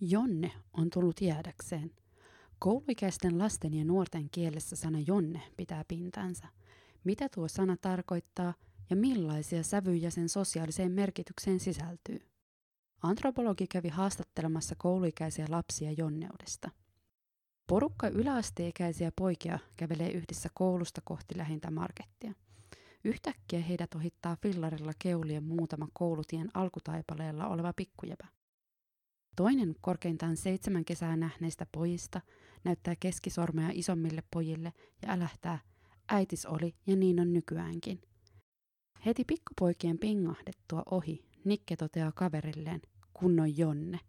Jonne on tullut jäädäkseen. Kouluikäisten lasten ja nuorten kielessä sana jonne pitää pintansa. Mitä tuo sana tarkoittaa ja millaisia sävyjä sen sosiaaliseen merkitykseen sisältyy? Antropologi kävi haastattelemassa kouluikäisiä lapsia jonneudesta. Porukka yläasteikäisiä poikia kävelee yhdessä koulusta kohti lähintä markettia. Yhtäkkiä heidät ohittaa fillarilla keulien muutama koulutien alkutaipaleella oleva pikkujäpä. Toinen korkeintaan seitsemän kesää nähneistä pojista näyttää keskisormea isommille pojille ja älähtää, äitis oli ja niin on nykyäänkin. Heti pikkupoikien pingahdettua ohi Nikke toteaa kaverilleen, kunnon Jonne.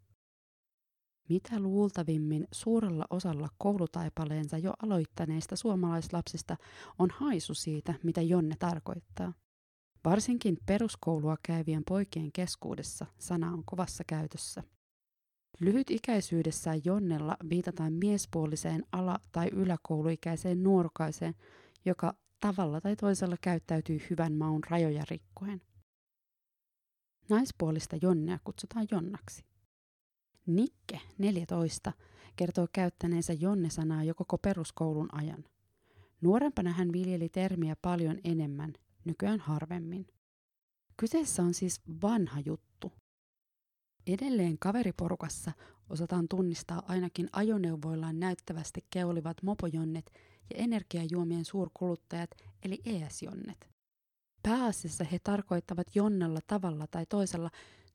Mitä luultavimmin suurella osalla koulutaipaleensa jo aloittaneista suomalaislapsista on haisu siitä, mitä Jonne tarkoittaa. Varsinkin peruskoulua käyvien poikien keskuudessa sana on kovassa käytössä. Lyhytikäisyydessään Jonnella viitataan miespuoliseen ala- tai yläkouluikäiseen nuorukaiseen, joka tavalla tai toisella käyttäytyy hyvän maun rajoja rikkoen. Naispuolista Jonnea kutsutaan Jonnaksi. Nikke, 14, kertoo käyttäneensä Jonne-sanaa jo koko peruskoulun ajan. Nuorempana hän viljeli termiä paljon enemmän, nykyään harvemmin. Kyseessä on siis vanha juttu. Edelleen kaveriporukassa osataan tunnistaa ainakin ajoneuvoillaan näyttävästi keulivat mopojonnet ja energiajuomien suurkuluttajat eli ES-jonnet. Pääasiassa he tarkoittavat jonnella tavalla tai toisella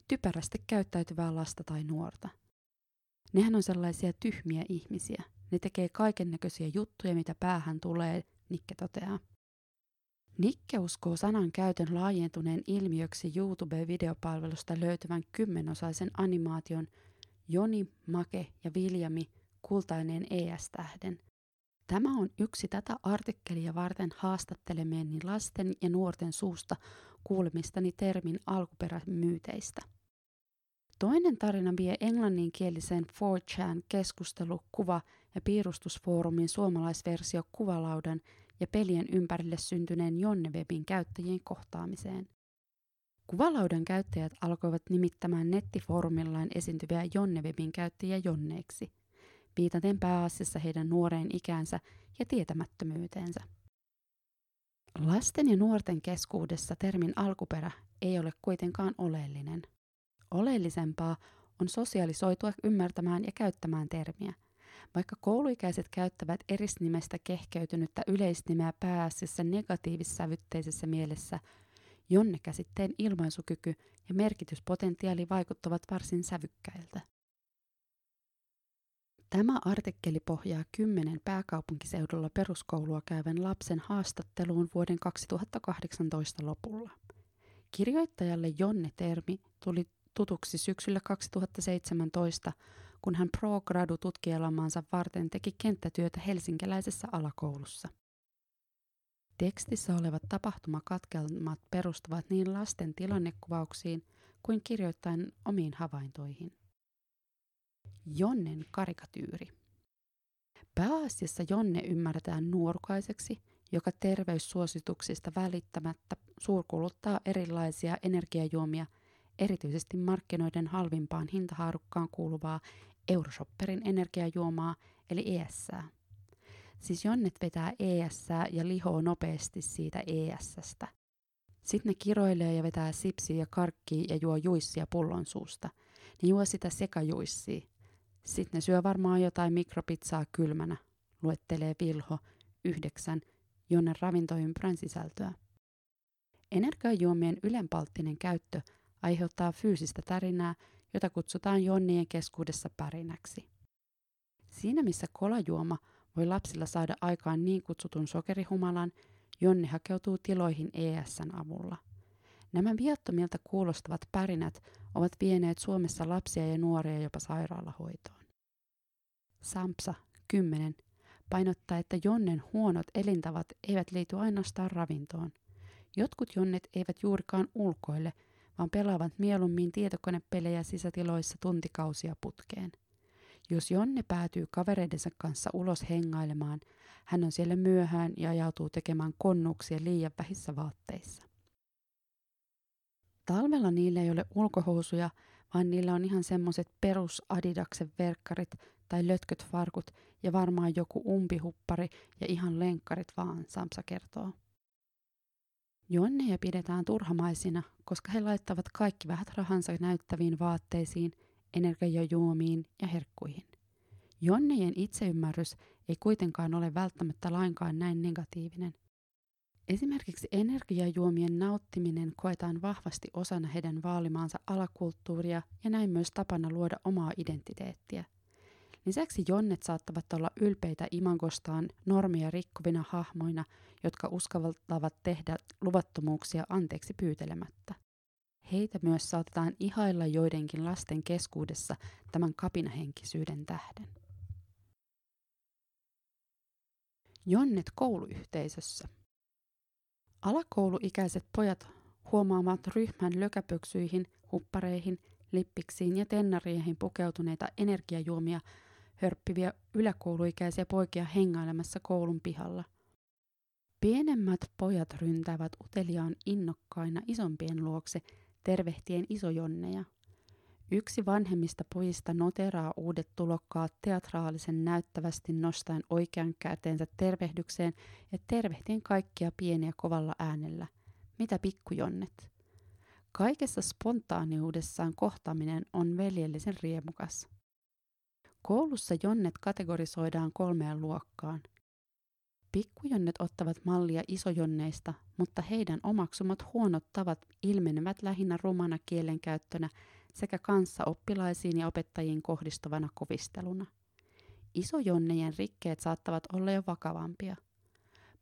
typerästi käyttäytyvää lasta tai nuorta. Nehän on sellaisia tyhmiä ihmisiä. Ne tekee kaiken näköisiä juttuja, mitä päähän tulee, Nikke toteaa. Nikke uskoo sanan käytön laajentuneen ilmiöksi YouTube-videopalvelusta löytyvän kymmenosaisen animaation Joni, Make ja Viljami kultaineen ES-tähden – Tämä on yksi tätä artikkelia varten haastattelemieni lasten ja nuorten suusta kuulemistani termin alkuperämyyteistä. Toinen tarina vie englanninkielisen 4chan keskustelu, kuva- ja piirustusfoorumin suomalaisversio kuvalaudan ja pelien ympärille syntyneen Jonnewebin käyttäjien kohtaamiseen. Kuvalaudan käyttäjät alkoivat nimittämään nettifoorumillaan esiintyviä Jonnewebin käyttäjiä jonneiksi – viitaten pääasiassa heidän nuoreen ikänsä ja tietämättömyyteensä. Lasten ja nuorten keskuudessa termin alkuperä ei ole kuitenkaan oleellinen. Oleellisempaa on sosialisoitua ymmärtämään ja käyttämään termiä. Vaikka kouluikäiset käyttävät erisnimestä kehkeytynyttä yleisnimeä pääasiassa negatiivissävytteisessä mielessä, jonne käsitteen ilmaisukyky ja merkityspotentiaali vaikuttavat varsin sävykkäiltä. Tämä artikkeli pohjaa kymmenen pääkaupunkiseudulla peruskoulua käyvän lapsen haastatteluun vuoden 2018 lopulla. Kirjoittajalle Jonne-termi tuli tutuksi syksyllä 2017, kun hän pro-gradu tutkijalamansa varten teki kenttätyötä helsinkiläisessä alakoulussa. Tekstissä olevat tapahtumakatkelmat perustuvat niin lasten tilannekuvauksiin kuin kirjoittajan omiin havaintoihin. Jonnen karikatyyri. Pääasiassa Jonne ymmärretään nuorukaiseksi, joka terveyssuosituksista välittämättä suurkuluttaa erilaisia energiajuomia, erityisesti markkinoiden halvimpaan hintahaarukkaan kuuluvaa Euroshopperin energiajuomaa eli ES. Siis Jonnet vetää ES ja lihoo nopeasti siitä ESstä. Sitten ne kiroilee ja vetää sipsiä ja karkkia ja juo juissia pullon suusta. Ne juo sitä sekajuissia, sitten ne syö varmaan jotain mikropizzaa kylmänä, luettelee Vilho yhdeksän, jonne ravintoympyrän sisältöä. Energiajuomien ylenpalttinen käyttö aiheuttaa fyysistä tärinää, jota kutsutaan jonnien keskuudessa pärinäksi. Siinä missä kolajuoma voi lapsilla saada aikaan niin kutsutun sokerihumalan, jonne hakeutuu tiloihin ESN avulla. Nämä viattomilta kuulostavat pärinät ovat vieneet Suomessa lapsia ja nuoria jopa sairaalahoitoon. Sampsa 10 painottaa, että Jonnen huonot elintavat eivät liity ainoastaan ravintoon. Jotkut jonnet eivät juurikaan ulkoille, vaan pelaavat mieluummin tietokonepelejä sisätiloissa tuntikausia putkeen. Jos Jonne päätyy kavereidensa kanssa ulos hengailemaan, hän on siellä myöhään ja ajautuu tekemään konnuksia liian vähissä vaatteissa. Talvella niillä ei ole ulkohousuja, vaan niillä on ihan semmoset perus Adidaksen verkkarit tai lötköt farkut ja varmaan joku umpihuppari ja ihan lenkkarit vaan, Samsa kertoo. Jonneja pidetään turhamaisina, koska he laittavat kaikki vähät rahansa näyttäviin vaatteisiin, energiajuomiin ja herkkuihin. Jonnejen itseymmärrys ei kuitenkaan ole välttämättä lainkaan näin negatiivinen. Esimerkiksi energiajuomien nauttiminen koetaan vahvasti osana heidän vaalimaansa alakulttuuria ja näin myös tapana luoda omaa identiteettiä. Lisäksi jonnet saattavat olla ylpeitä imagostaan normia rikkovina hahmoina, jotka uskaltavat tehdä luvattomuuksia anteeksi pyytelemättä. Heitä myös saatetaan ihailla joidenkin lasten keskuudessa tämän kapinahenkisyyden tähden. Jonnet kouluyhteisössä. Alakouluikäiset pojat huomaavat ryhmän lökäpöksyihin, huppareihin, lippiksiin ja tennarieihin pukeutuneita energiajuomia hörppiviä yläkouluikäisiä poikia hengailemassa koulun pihalla. Pienemmät pojat ryntäävät uteliaan innokkaina isompien luokse tervehtien isojonneja. Yksi vanhemmista pojista noteraa uudet tulokkaat teatraalisen näyttävästi nostaen oikean käteensä tervehdykseen ja tervehtien kaikkia pieniä kovalla äänellä. Mitä pikkujonnet? Kaikessa spontaaniudessaan kohtaaminen on veljellisen riemukas. Koulussa jonnet kategorisoidaan kolmeen luokkaan. Pikkujonnet ottavat mallia isojonneista, mutta heidän omaksumat huonot tavat ilmenevät lähinnä rumana kielenkäyttönä sekä kanssa oppilaisiin ja opettajiin kohdistuvana kovisteluna. Isojonnejen rikkeet saattavat olla jo vakavampia.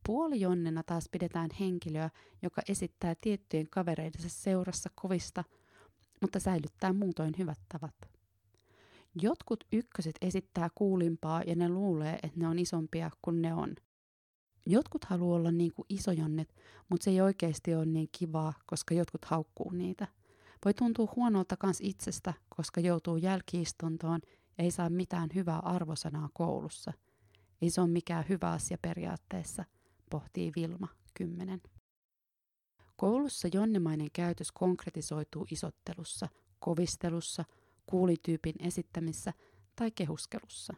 Puolijonnena taas pidetään henkilöä, joka esittää tiettyjen kavereidensa seurassa kovista, mutta säilyttää muutoin hyvät tavat. Jotkut ykköset esittää kuulimpaa ja ne luulee, että ne on isompia kuin ne on. Jotkut haluaa olla niin kuin isojonnet, mutta se ei oikeasti ole niin kivaa, koska jotkut haukkuu niitä. Voi tuntua huonolta kans itsestä, koska joutuu jälkiistuntoon ja ei saa mitään hyvää arvosanaa koulussa. Ei se ole mikään hyvä asia periaatteessa, pohtii Vilma 10. Koulussa jonnemainen käytös konkretisoituu isottelussa, kovistelussa – kuulityypin esittämissä tai kehuskelussa.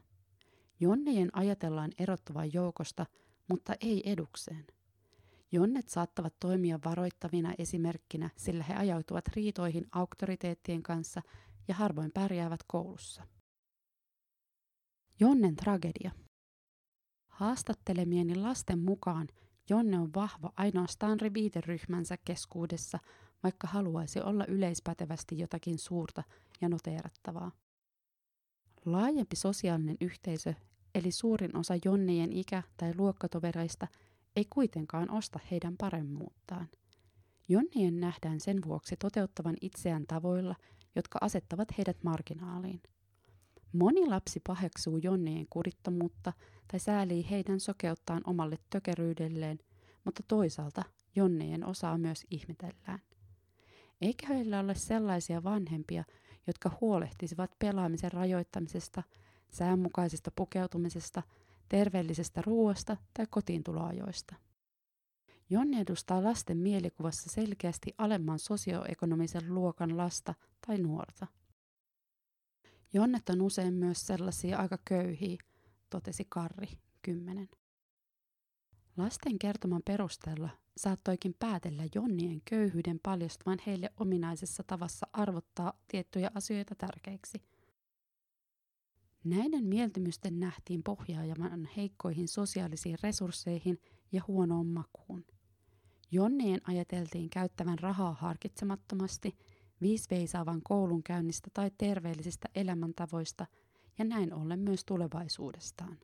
Jonnejen ajatellaan erottuvan joukosta, mutta ei edukseen. Jonnet saattavat toimia varoittavina esimerkkinä, sillä he ajautuvat riitoihin auktoriteettien kanssa ja harvoin pärjäävät koulussa. Jonnen tragedia. Haastattelemieni lasten mukaan Jonne on vahva ainoastaan viiteryhmänsä keskuudessa, vaikka haluaisi olla yleispätevästi jotakin suurta ja noteerattavaa. Laajempi sosiaalinen yhteisö, eli suurin osa jonnejen ikä- tai luokkatovereista, ei kuitenkaan osta heidän paremmuuttaan. Jonnien nähdään sen vuoksi toteuttavan itseään tavoilla, jotka asettavat heidät marginaaliin. Moni lapsi paheksuu jonnejen kurittomuutta tai säälii heidän sokeuttaan omalle tökeryydelleen, mutta toisaalta jonnejen osaa myös ihmetellään. Eikä heillä ole sellaisia vanhempia, jotka huolehtisivat pelaamisen rajoittamisesta, säänmukaisesta pukeutumisesta, terveellisestä ruoasta tai kotiintuloajoista. Jonni edustaa lasten mielikuvassa selkeästi alemman sosioekonomisen luokan lasta tai nuorta. Jonnet on usein myös sellaisia aika köyhiä, totesi Karri, kymmenen. Lasten kertoman perusteella saattoikin päätellä Jonnien köyhyyden paljastuvan heille ominaisessa tavassa arvottaa tiettyjä asioita tärkeiksi. Näiden mieltymysten nähtiin pohjaajaman heikkoihin sosiaalisiin resursseihin ja huonoon makuun. Jonnien ajateltiin käyttävän rahaa harkitsemattomasti, viisveisaavan koulunkäynnistä tai terveellisistä elämäntavoista ja näin ollen myös tulevaisuudestaan.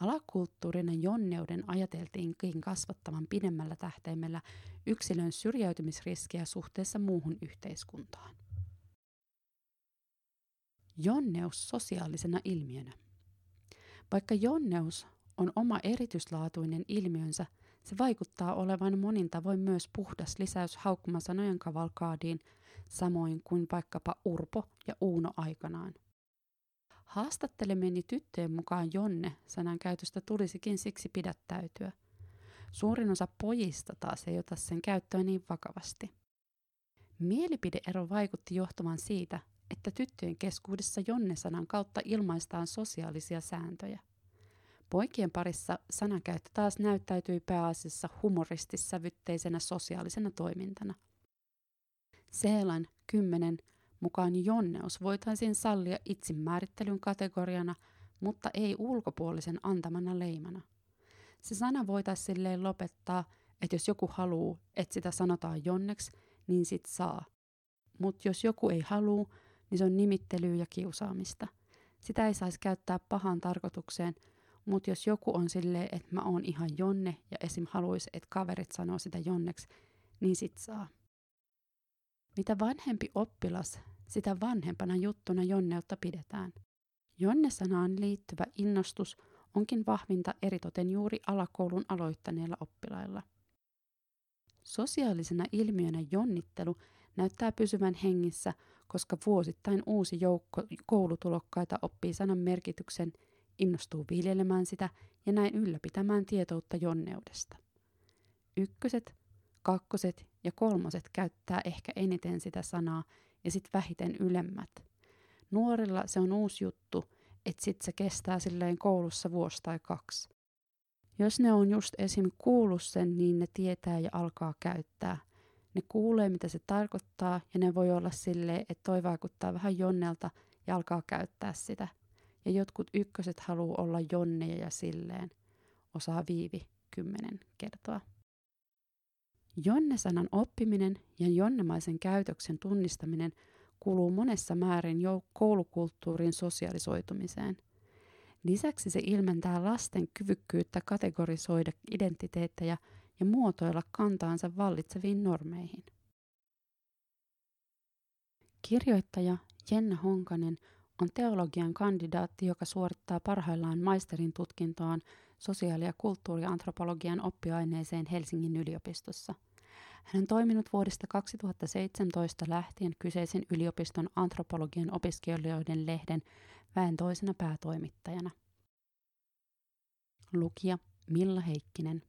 Alakulttuurinen jonneuden ajateltiinkin kasvattavan pidemmällä tähtäimellä yksilön syrjäytymisriskiä suhteessa muuhun yhteiskuntaan. Jonneus sosiaalisena ilmiönä. Vaikka jonneus on oma erityislaatuinen ilmiönsä, se vaikuttaa olevan monin tavoin myös puhdas lisäys haukkumasanojen kavalkaadiin, samoin kuin vaikkapa Urpo ja Uuno aikanaan. Haastattelemieni tyttöjen mukaan Jonne sanan käytöstä tulisikin siksi pidättäytyä. Suurin osa pojista taas ei ota sen käyttöä niin vakavasti. Mielipideero vaikutti johtuvan siitä, että tyttöjen keskuudessa jonne-sanan kautta ilmaistaan sosiaalisia sääntöjä. Poikien parissa sanankäyttö taas näyttäytyi pääasiassa humoristissävytteisenä sosiaalisena toimintana. Seelan 10 mukaan jonneus voitaisiin sallia itsemäärittelyn kategoriana, mutta ei ulkopuolisen antamana leimana. Se sana voitaisiin silleen lopettaa, että jos joku haluaa, että sitä sanotaan jonneksi, niin sit saa. Mutta jos joku ei halua, niin se on nimittelyä ja kiusaamista. Sitä ei saisi käyttää pahaan tarkoitukseen, mutta jos joku on silleen, että mä oon ihan jonne ja esim. haluaisi, että kaverit sanoo sitä jonneksi, niin sit saa. Mitä vanhempi oppilas, sitä vanhempana juttuna jonneutta pidetään. Jonne-sanaan liittyvä innostus onkin vahvinta eritoten juuri alakoulun aloittaneilla oppilailla. Sosiaalisena ilmiönä jonnittelu näyttää pysyvän hengissä, koska vuosittain uusi joukko koulutulokkaita oppii sanan merkityksen, innostuu viljelemään sitä ja näin ylläpitämään tietoutta jonneudesta. Ykköset, kakkoset ja kolmoset käyttää ehkä eniten sitä sanaa ja sitten vähiten ylemmät. Nuorilla se on uusi juttu, että sit se kestää silleen koulussa vuosi tai kaksi. Jos ne on just esim. kuullut sen, niin ne tietää ja alkaa käyttää. Ne kuulee, mitä se tarkoittaa, ja ne voi olla silleen, että toi vaikuttaa vähän jonnelta ja alkaa käyttää sitä. Ja jotkut ykköset haluaa olla jonneja ja silleen, osaa Viivi kymmenen kertoa. Jonne-sanan oppiminen ja jonnemaisen käytöksen tunnistaminen kuuluu monessa määrin jo koulukulttuurin sosialisoitumiseen. Lisäksi se ilmentää lasten kyvykkyyttä kategorisoida identiteettejä ja muotoilla kantaansa vallitseviin normeihin. Kirjoittaja Jenna Honkanen on teologian kandidaatti, joka suorittaa parhaillaan maisterin tutkintoaan sosiaali- ja kulttuuriantropologian oppiaineeseen Helsingin yliopistossa. Hän on toiminut vuodesta 2017 lähtien kyseisen yliopiston antropologian opiskelijoiden lehden väen toisena päätoimittajana. Lukija Milla Heikkinen